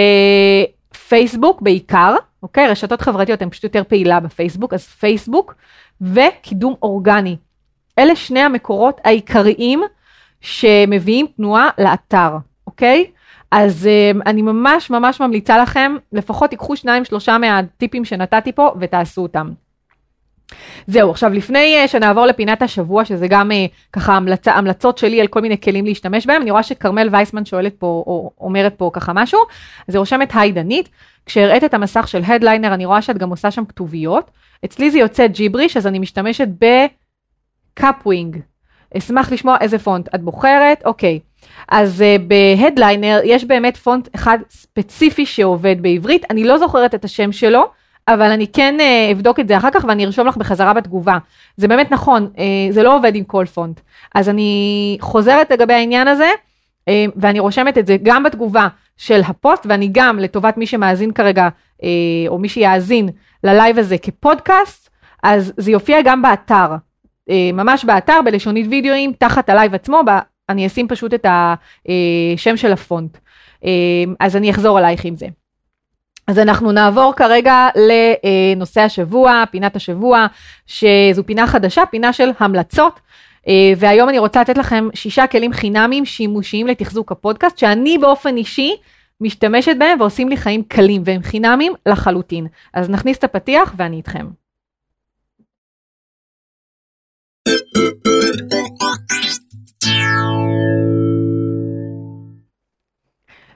פייסבוק בעיקר, אוקיי? רשתות חברתיות הן פשוט יותר פעילה בפייסבוק, אז פייסבוק וקידום אורגני. אלה שני המקורות העיקריים שמביאים תנועה לאתר, אוקיי? אז um, אני ממש ממש ממליצה לכם, לפחות תיקחו שניים שלושה מהטיפים שנתתי פה ותעשו אותם. זהו, עכשיו לפני uh, שנעבור לפינת השבוע, שזה גם uh, ככה המלצה, המלצות שלי על כל מיני כלים להשתמש בהם, אני רואה שכרמל וייסמן שואלת פה, או אומרת פה ככה משהו, אז היא רושמת היי דנית, כשהראית את המסך של Headliner, אני רואה שאת גם עושה שם כתוביות, אצלי זה יוצא ג'יבריש, אז אני משתמשת ב Kapwing. אשמח לשמוע איזה פונט את בוחרת, אוקיי. אז uh, ב Headliner יש באמת פונט אחד ספציפי שעובד בעברית, אני לא זוכרת את השם שלו, אבל אני כן uh, אבדוק את זה אחר כך ואני ארשום לך בחזרה בתגובה. זה באמת נכון, uh, זה לא עובד עם כל פונט. אז אני חוזרת לגבי העניין הזה, uh, ואני רושמת את זה גם בתגובה של הפוסט, ואני גם, לטובת מי שמאזין כרגע, או מי שיאזין ללייב הזה כפודקאסט, אז זה יופיע גם באתר, ממש באתר, בלשונית וידאוים, תחת הלייב עצמו, אני אשים פשוט את השם של הפונט. אז אני אחזור אלייך עם זה. אז אנחנו נעבור כרגע לנושא השבוע, פינת השבוע, שזו פינה חדשה, פינה של המלצות. והיום אני רוצה לתת לכם שישה כלים חינמיים שימושיים לתחזוק הפודקאסט, שאני באופן אישי משתמשת בהם ועושים לי חיים קלים והם חינמיים לחלוטין. אז נכניס את הפתיח ואני איתכם.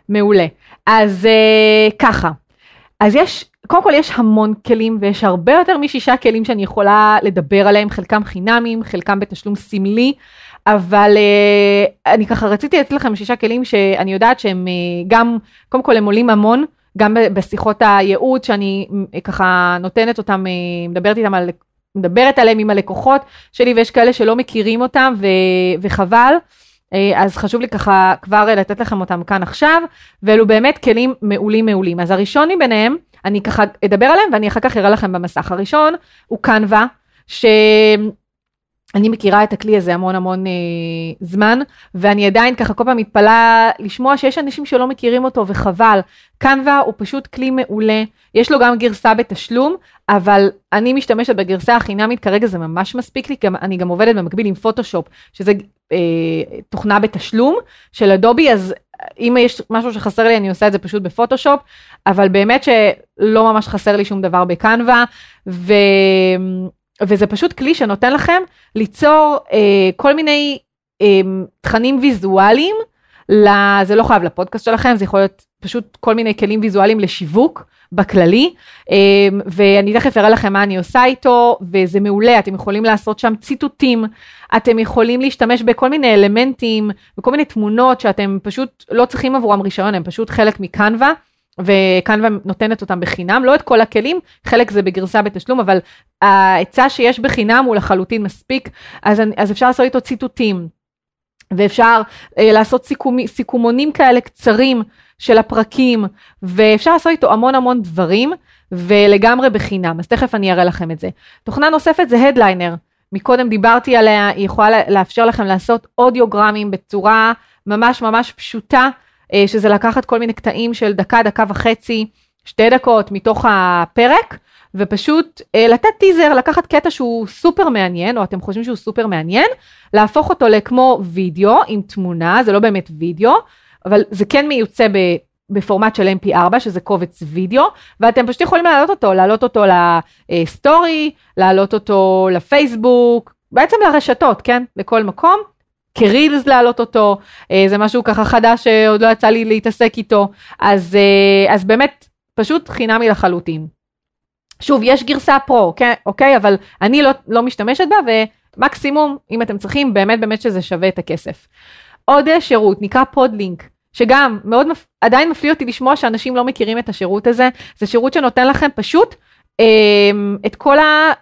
מעולה. אז uh, ככה, אז יש, קודם כל יש המון כלים ויש הרבה יותר משישה כלים שאני יכולה לדבר עליהם, חלקם חינמים, חלקם בתשלום סמלי, אבל uh, אני ככה רציתי לתת לכם שישה כלים שאני יודעת שהם uh, גם, קודם כל הם עולים המון, גם בשיחות הייעוץ שאני uh, ככה נותנת אותם, uh, מדברת איתם על, מדברת עליהם עם הלקוחות שלי ויש כאלה שלא מכירים אותם ו, וחבל. אז חשוב לי ככה כבר לתת לכם אותם כאן עכשיו, ואלו באמת כלים מעולים מעולים. אז הראשון מביניהם, אני ככה אדבר עליהם ואני אחר כך אראה לכם במסך. הראשון הוא קנווה, שאני מכירה את הכלי הזה המון המון אה, זמן, ואני עדיין ככה כל פעם מתפלאה לשמוע שיש אנשים שלא מכירים אותו וחבל. קנווה הוא פשוט כלי מעולה, יש לו גם גרסה בתשלום, אבל אני משתמשת בגרסה החינמית, כרגע זה ממש מספיק לי, גם, אני גם עובדת במקביל עם פוטושופ, שזה אה, תוכנה בתשלום של אדובי, אז אם יש משהו שחסר לי אני עושה את זה פשוט בפוטושופ, אבל באמת שלא ממש חסר לי שום דבר בקנווה, ו... וזה פשוט כלי שנותן לכם ליצור אה, כל מיני אה, תכנים ויזואליים, זה לא חייב לפודקאסט שלכם, זה יכול להיות פשוט כל מיני כלים ויזואליים לשיווק בכללי, אמ, ואני תכף אראה לכם מה אני עושה איתו, וזה מעולה, אתם יכולים לעשות שם ציטוטים, אתם יכולים להשתמש בכל מיני אלמנטים, בכל מיני תמונות שאתם פשוט לא צריכים עבורם רישיון, הם פשוט חלק מקנווה. וקנווה נותנת אותם בחינם, לא את כל הכלים, חלק זה בגרסה בתשלום, אבל ההיצע שיש בחינם הוא לחלוטין מספיק, אז, אז אפשר לעשות איתו ציטוטים, ואפשר אה, לעשות סיכומ, סיכומונים כאלה קצרים של הפרקים, ואפשר לעשות איתו המון המון דברים, ולגמרי בחינם, אז תכף אני אראה לכם את זה. תוכנה נוספת זה הדליינר, מקודם דיברתי עליה, היא יכולה לאפשר לכם לעשות אודיוגרמים בצורה ממש ממש פשוטה, שזה לקחת כל מיני קטעים של דקה, דקה וחצי, שתי דקות מתוך הפרק, ופשוט אה, לתת טיזר, לקחת קטע שהוא סופר מעניין, או אתם חושבים שהוא סופר מעניין, להפוך אותו לכמו וידאו עם תמונה, זה לא באמת וידאו, אבל זה כן מיוצא ב... בפורמט של mp4 שזה קובץ וידאו ואתם פשוט יכולים להעלות אותו, להעלות אותו לסטורי, להעלות אותו לפייסבוק, בעצם לרשתות, כן? לכל מקום. כרילס להעלות אותו, אה, זה משהו ככה חדש שעוד לא יצא לי להתעסק איתו, אז, אה, אז באמת פשוט חינמי לחלוטין. שוב, יש גרסה פרו, אוקיי? אוקיי? אבל אני לא, לא משתמשת בה, ומקסימום, אם אתם צריכים, באמת באמת שזה שווה את הכסף. עוד שירות, נקרא פודלינק. שגם מאוד, עדיין מפליא אותי לשמוע שאנשים לא מכירים את השירות הזה, זה שירות שנותן לכם פשוט אה, את כל ה...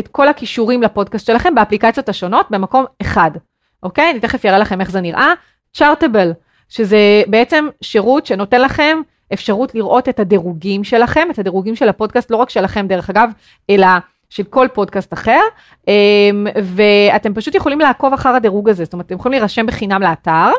את כל הכישורים לפודקאסט שלכם באפליקציות השונות במקום אחד, אוקיי? אני תכף אראה לכם איך זה נראה. צ'ארטבל, שזה בעצם שירות שנותן לכם אפשרות לראות את הדירוגים שלכם, את הדירוגים של הפודקאסט, לא רק שלכם דרך אגב, אלא של כל פודקאסט אחר, אמ, ואתם פשוט יכולים לעקוב אחר הדירוג הזה, זאת אומרת, אתם יכולים להירשם בחינם לאתר,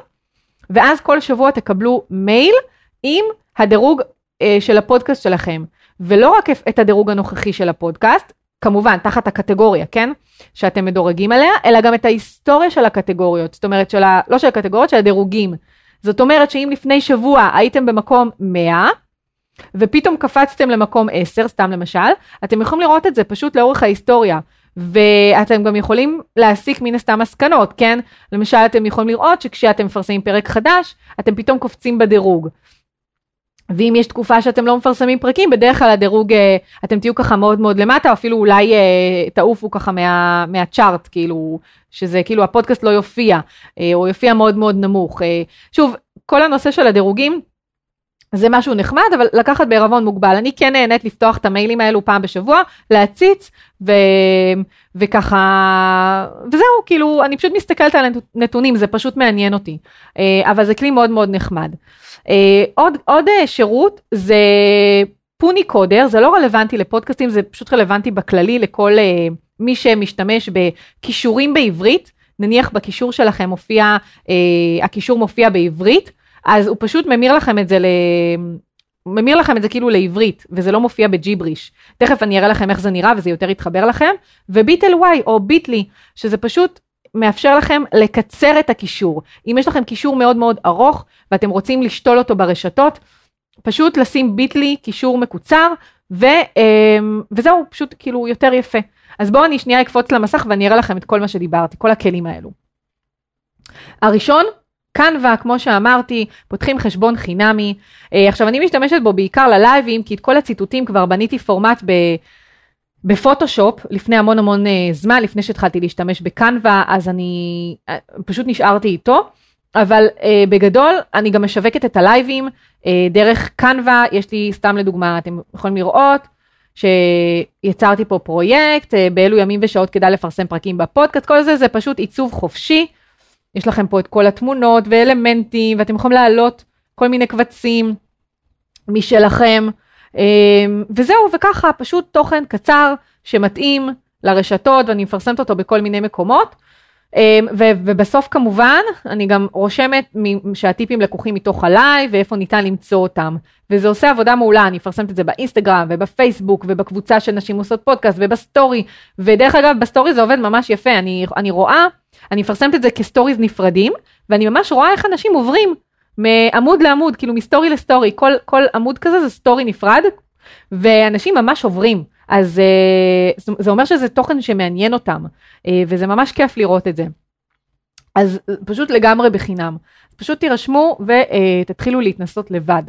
ואז כל שבוע תקבלו מייל עם הדירוג אה, של הפודקאסט שלכם, ולא רק את הדירוג הנוכחי של הפודקאסט, כמובן, תחת הקטגוריה, כן? שאתם מדורגים עליה, אלא גם את ההיסטוריה של הקטגוריות, זאת אומרת, של ה... לא של הקטגוריות, של הדירוגים. זאת אומרת שאם לפני שבוע הייתם במקום 100, ופתאום קפצתם למקום 10, סתם למשל, אתם יכולים לראות את זה פשוט לאורך ההיסטוריה. ואתם גם יכולים להסיק מן הסתם מסקנות, כן? למשל, אתם יכולים לראות שכשאתם מפרסמים פרק חדש, אתם פתאום קופצים בדירוג. ואם יש תקופה שאתם לא מפרסמים פרקים, בדרך כלל הדירוג, אה, אתם תהיו ככה מאוד מאוד למטה, אפילו אולי אה, תעופו ככה מה, מהצ'ארט, כאילו, שזה כאילו הפודקאסט לא יופיע, אה, או יופיע מאוד מאוד נמוך. שוב, כל הנושא של הדירוגים, זה משהו נחמד, אבל לקחת בערבון מוגבל. אני כן נהנית לפתוח את המיילים האלו פעם בשבוע, להציץ, ו... וככה, וזהו, כאילו, אני פשוט מסתכלת על הנתונים, זה פשוט מעניין אותי. אבל זה כלי מאוד מאוד נחמד. אה, עוד, עוד אה, שירות זה פוני קודר, זה לא רלוונטי לפודקאסטים, זה פשוט רלוונטי בכללי לכל אה, מי שמשתמש בכישורים בעברית, נניח בקישור שלכם מופיע, הקישור מופיע בעברית, אז הוא פשוט ממיר לכם את זה ל... ממיר לכם את זה כאילו לעברית, וזה לא מופיע בג'יבריש. תכף אני אראה לכם איך זה נראה וזה יותר יתחבר לכם. וביטל וואי או ביטלי, שזה פשוט מאפשר לכם לקצר את הקישור. אם יש לכם קישור מאוד מאוד ארוך ואתם רוצים לשתול אותו ברשתות, פשוט לשים ביטלי קישור מקוצר ו, אמ, וזהו, פשוט כאילו יותר יפה. אז בואו אני שנייה אקפוץ למסך ואני אראה לכם את כל מה שדיברתי, כל הכלים האלו. הראשון, קנווה, כמו שאמרתי, פותחים חשבון חינמי. אה, עכשיו אני משתמשת בו בעיקר ללייבים, כי את כל הציטוטים כבר בניתי פורמט ב... בפוטושופ לפני המון המון uh, זמן, לפני שהתחלתי להשתמש בקנווה, אז אני uh, פשוט נשארתי איתו, אבל uh, בגדול אני גם משווקת את הלייבים uh, דרך קנווה, יש לי סתם לדוגמה, אתם יכולים לראות שיצרתי פה פרויקט, uh, באילו ימים ושעות כדאי לפרסם פרקים בפודקאסט, כל זה זה פשוט עיצוב חופשי, יש לכם פה את כל התמונות ואלמנטים, ואתם יכולים להעלות כל מיני קבצים משלכם. אמ, וזהו, וככה פשוט תוכן קצר שמתאים לרשתות ואני מפרסמת אותו בכל מיני מקומות. אמ, ובסוף כמובן אני גם רושמת שהטיפים לקוחים מתוך הלייב ואיפה ניתן למצוא אותם. וזה עושה עבודה מעולה, אני מפרסמת את זה באינסטגרם ובפייסבוק ובקבוצה של נשים עושות פודקאסט ובסטורי. ודרך אגב בסטורי זה עובד ממש יפה, אני, אני רואה, אני מפרסמת את זה כסטוריז נפרדים ואני ממש רואה איך אנשים עוברים מעמוד לעמוד, כאילו מסטורי לסטורי, כל, כל עמוד כזה זה סטורי נפרד, ואנשים ממש עוברים. אז uh, זה אומר שזה תוכן שמעניין אותם, uh, וזה ממש כיף לראות את זה. אז פשוט לגמרי בחינם. פשוט תירשמו ותתחילו להתנסות לבד.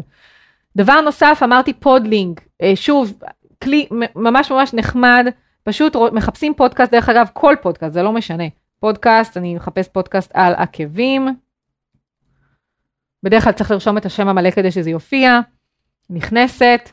דבר נוסף, אמרתי Podlink, שוב, כלי ממש ממש נחמד, פשוט מחפשים פודקאסט, דרך אגב, כל פודקאסט, זה לא משנה. פודקאסט, אני מחפש פודקאסט על עקבים, בדרך כלל צריך לרשום את השם המלא כדי שזה יופיע, נכנסת,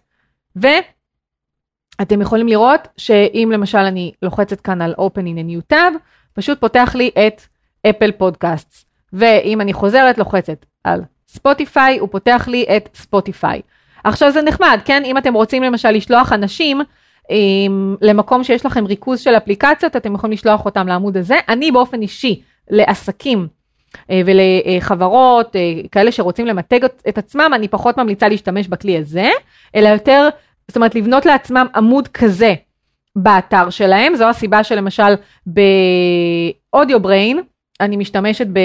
ואתם יכולים לראות שאם למשל אני לוחצת כאן על open in a new tab, פשוט פותח לי את אפל פודקאסט. ואם אני חוזרת, לוחצת על ספוטיפיי, הוא פותח לי את ספוטיפיי. עכשיו זה נחמד, כן? אם אתם רוצים למשל לשלוח אנשים עם, למקום שיש לכם ריכוז של אפליקציות, אתם יכולים לשלוח אותם לעמוד הזה. אני באופן אישי, לעסקים, ולחברות, אה, כאלה שרוצים למתג את עצמם, אני פחות ממליצה להשתמש בכלי הזה, אלא יותר, זאת אומרת, לבנות לעצמם עמוד כזה באתר שלהם. זו הסיבה שלמשל באודיו בריין, אני משתמשת ב...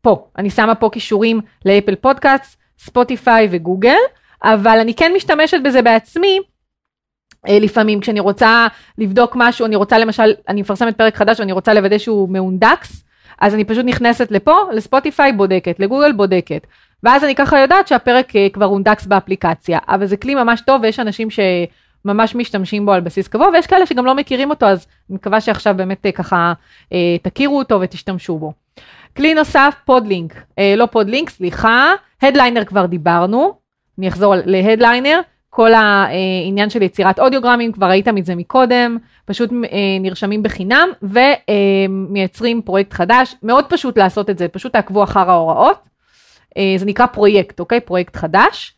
פה, אני שמה פה קישורים לאפל פודקאסט, ספוטיפיי וגוגל, אבל אני כן משתמשת בזה בעצמי. אה, לפעמים כשאני רוצה לבדוק משהו, אני רוצה למשל, אני מפרסמת פרק חדש ואני רוצה לוודא שהוא מהונדקס, אז אני פשוט נכנסת לפה, לספוטיפיי בודקת, לגוגל בודקת. ואז אני ככה יודעת שהפרק אה, כבר הונדקס באפליקציה, אבל זה כלי ממש טוב ויש אנשים שממש משתמשים בו על בסיס קבוע, ויש כאלה שגם לא מכירים אותו, אז אני מקווה שעכשיו באמת אה, ככה אה, תכירו אותו ותשתמשו בו. כלי נוסף, Podlink, אה, לא Podlink, סליחה, Headliner כבר דיברנו, אני אחזור ל Headliner, כל העניין של יצירת אודיוגרמים, כבר ראיתם את זה מקודם, פשוט אה, נרשמים בחינם ומייצרים פרויקט חדש, מאוד פשוט לעשות את זה, פשוט תעקבו אחר ההוראות, אה, זה נקרא פרויקט, אוקיי? פרויקט חדש.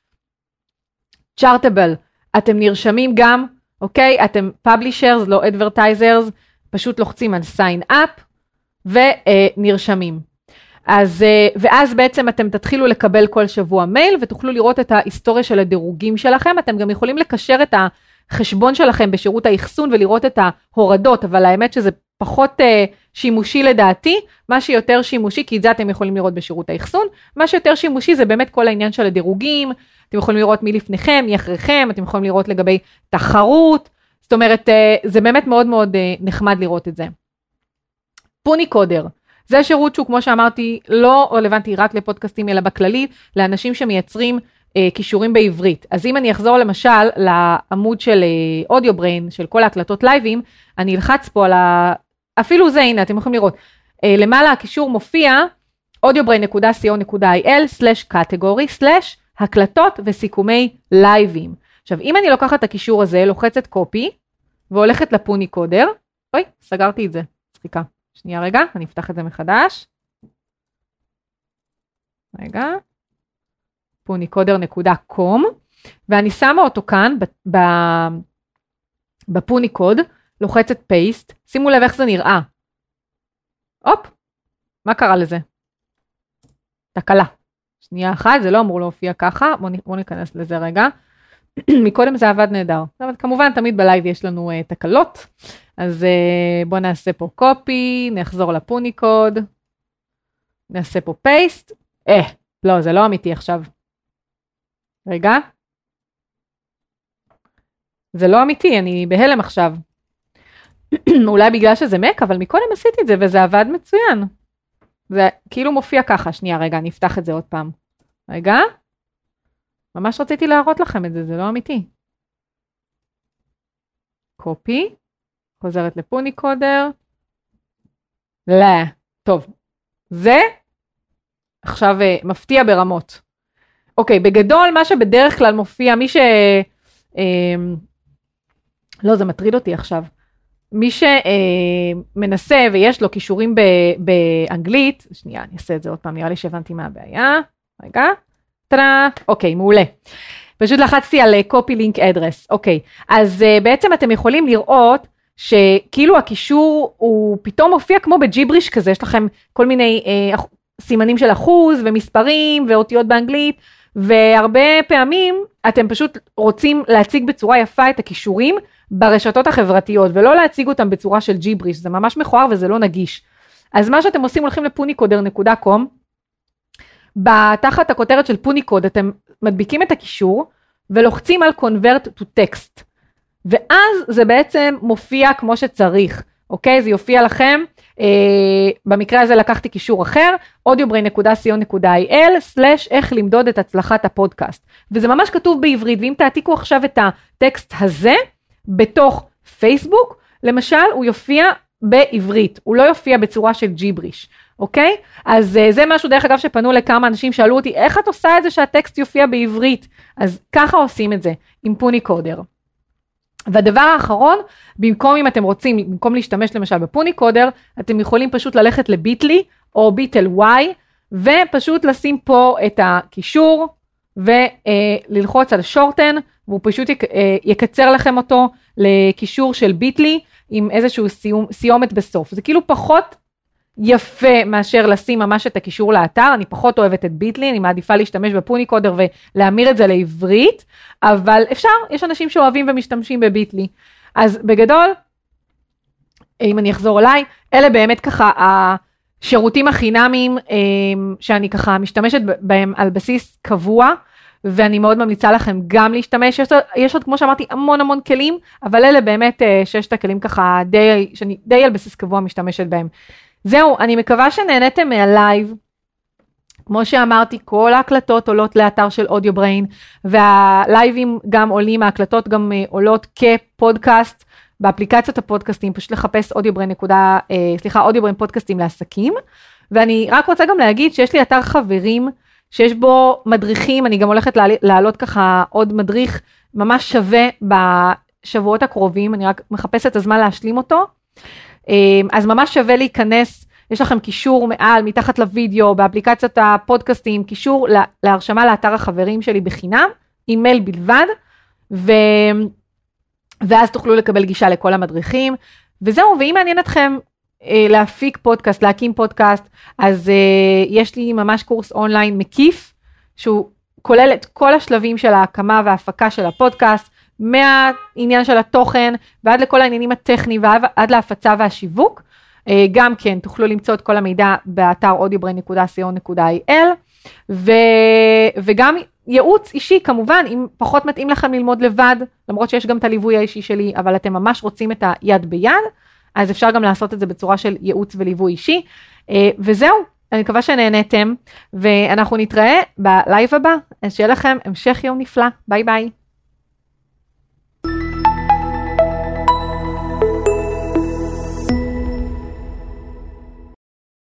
Chartable, אתם נרשמים גם, אוקיי? אתם פאבלישרס, לא אדברטייזרס, פשוט לוחצים על sign up ונרשמים. אז, אה, ואז בעצם אתם תתחילו לקבל כל שבוע מייל ותוכלו לראות את ההיסטוריה של הדירוגים שלכם, אתם גם יכולים לקשר את החשבון שלכם בשירות האחסון ולראות את ההורדות, אבל האמת שזה פחות uh, שימושי לדעתי, מה שיותר שימושי, כי את זה אתם יכולים לראות בשירות האחסון, מה שיותר שימושי זה באמת כל העניין של הדירוגים, אתם יכולים לראות מי לפניכם, מי אחריכם, אתם יכולים לראות לגבי תחרות, זאת אומרת, uh, זה באמת מאוד מאוד uh, נחמד לראות את זה. פוני קודר, זה שירות שהוא כמו שאמרתי לא רלוונטי רק לפודקאסטים אלא בכללי לאנשים שמייצרים אה, כישורים בעברית. אז אם אני אחזור למשל לעמוד של אודיו אה, בריין של כל ההקלטות לייבים, אני אלחץ פה על ה... אפילו זה הנה אתם יכולים לראות. אה, למעלה הקישור מופיע audiobrain.co.il/category/ הקלטות וסיכומי לייבים. עכשיו אם אני לוקחת את הקישור הזה, לוחצת קופי והולכת לפוני קודר, אוי, סגרתי את זה, סליחה. שנייה רגע, אני אפתח את זה מחדש. רגע. פוניקודר.קום, ואני שמה אותו כאן בפוניקוד, לוחצת פייסט, שימו לב איך זה נראה. הופ, מה קרה לזה? תקלה. שנייה אחת, זה לא אמור להופיע ככה, בואו בוא ניכנס לזה רגע. מקודם זה עבד נהדר, אבל כמובן תמיד בלייב יש לנו uh, תקלות, אז uh, בואו נעשה פה קופי, נחזור לפוניקוד, נעשה פה פייסט, אה, לא, זה לא אמיתי עכשיו. רגע. זה לא אמיתי, אני בהלם עכשיו. אולי בגלל שזה מק, אבל מקודם עשיתי את זה וזה עבד מצוין. זה כאילו מופיע ככה, שנייה רגע, אני אפתח את זה עוד פעם. רגע. ממש רציתי להראות לכם את זה, זה לא אמיתי. קופי, חוזרת לפוניקודר. לא, טוב, זה עכשיו אה, מפתיע ברמות. אוקיי, בגדול מה שבדרך כלל מופיע, מי ש... אה, לא, זה מטריד אותי עכשיו. מי שמנסה אה, ויש לו כישורים ב, באנגלית, שנייה, אני אעשה את זה עוד פעם, נראה לי שהבנתי מה הבעיה. רגע. טאדה, אוקיי, מעולה. פשוט לחצתי על copy link address, אוקיי. אז uh, בעצם אתם יכולים לראות שכאילו הקישור הוא פתאום מופיע כמו בג'יבריש כזה, יש לכם כל מיני uh, סימנים של אחוז ומספרים ואותיות באנגלית, והרבה פעמים אתם פשוט רוצים להציג בצורה יפה את הכישורים ברשתות החברתיות, ולא להציג אותם בצורה של ג'יבריש, זה ממש מכוער וזה לא נגיש. אז מה שאתם עושים, הולכים לפוניקודר.קום, בתחת הכותרת של פוניקוד אתם מדביקים את הקישור ולוחצים על convert to text ואז זה בעצם מופיע כמו שצריך, אוקיי? זה יופיע לכם, אה, במקרה הזה לקחתי קישור אחר, audiobrain.co.il איך למדוד את הצלחת הפודקאסט. וזה ממש כתוב בעברית, ואם תעתיקו עכשיו את הטקסט הזה בתוך פייסבוק, למשל הוא יופיע בעברית, הוא לא יופיע בצורה של ג'יבריש. אוקיי? אז uh, זה משהו, דרך אגב, שפנו לכמה אנשים, שאלו אותי, איך את עושה את זה שהטקסט יופיע בעברית? אז ככה עושים את זה, עם פוני קודר. והדבר האחרון, במקום אם אתם רוצים, במקום להשתמש למשל בפוני קודר, אתם יכולים פשוט ללכת לביטלי או ביטל וואי, ופשוט לשים פה את הקישור וללחוץ על שורטן, והוא פשוט יק, אה, יקצר לכם אותו לקישור של ביטלי עם איזשהו סיומת בסוף. זה כאילו פחות יפה מאשר לשים ממש את הקישור לאתר, אני פחות אוהבת את ביטלי, אני מעדיפה להשתמש בפוניקודר ולהמיר את זה לעברית, אבל אפשר, יש אנשים שאוהבים ומשתמשים בביטלי. אז בגדול, אם אני אחזור אליי, אלה באמת ככה השירותים החינמיים אה, שאני ככה משתמשת בהם על בסיס קבוע. ואני מאוד ממליצה לכם גם להשתמש, יש, יש עוד כמו שאמרתי המון המון כלים, אבל אלה באמת אה, ששת הכלים ככה די, שאני די על בסיס קבוע משתמשת בהם. זהו, אני מקווה שנהניתם מהלייב. כמו שאמרתי, כל ההקלטות עולות לאתר של Audiobrain, והלייבים גם עולים, ההקלטות גם אה, עולות כפודקאסט באפליקציות הפודקאסטים, פשוט לחפש Audiobrain נקודה, אה, סליחה, Audiobrain פודקאסטים לעסקים. ואני רק רוצה גם להגיד שיש לי אתר חברים, שיש בו מדריכים, אני גם הולכת להעלות ככה עוד מדריך ממש שווה בשבועות הקרובים, אני רק מחפשת את הזמן להשלים אותו. אה, אז ממש שווה להיכנס יש לכם קישור מעל, מתחת לוידאו, באפליקציית הפודקאסטים, קישור להרשמה לאתר החברים שלי בחינם, אימייל בלבד, ו... ואז תוכלו לקבל גישה לכל המדריכים. וזהו, ואם מעניין אתכם אה, להפיק פודקאסט, להקים פודקאסט, אז אה, יש לי ממש קורס אונליין מקיף, שהוא כולל את כל השלבים של ההקמה וההפקה של הפודקאסט, מהעניין של התוכן ועד לכל העניינים הטכניים ועד להפצה והשיווק. אה, גם כן תוכלו למצוא את כל המידע באתר audiobrain.co.il ו, וגם ייעוץ אישי כמובן אם פחות מתאים לכם ללמוד לבד למרות שיש גם את הליווי האישי שלי אבל אתם ממש רוצים את היד ביד אז אפשר גם לעשות את זה בצורה של ייעוץ וליווי אישי אה, וזהו אני מקווה שנהנתם ואנחנו נתראה בלייב הבא אז שיהיה לכם המשך יום נפלא ביי ביי.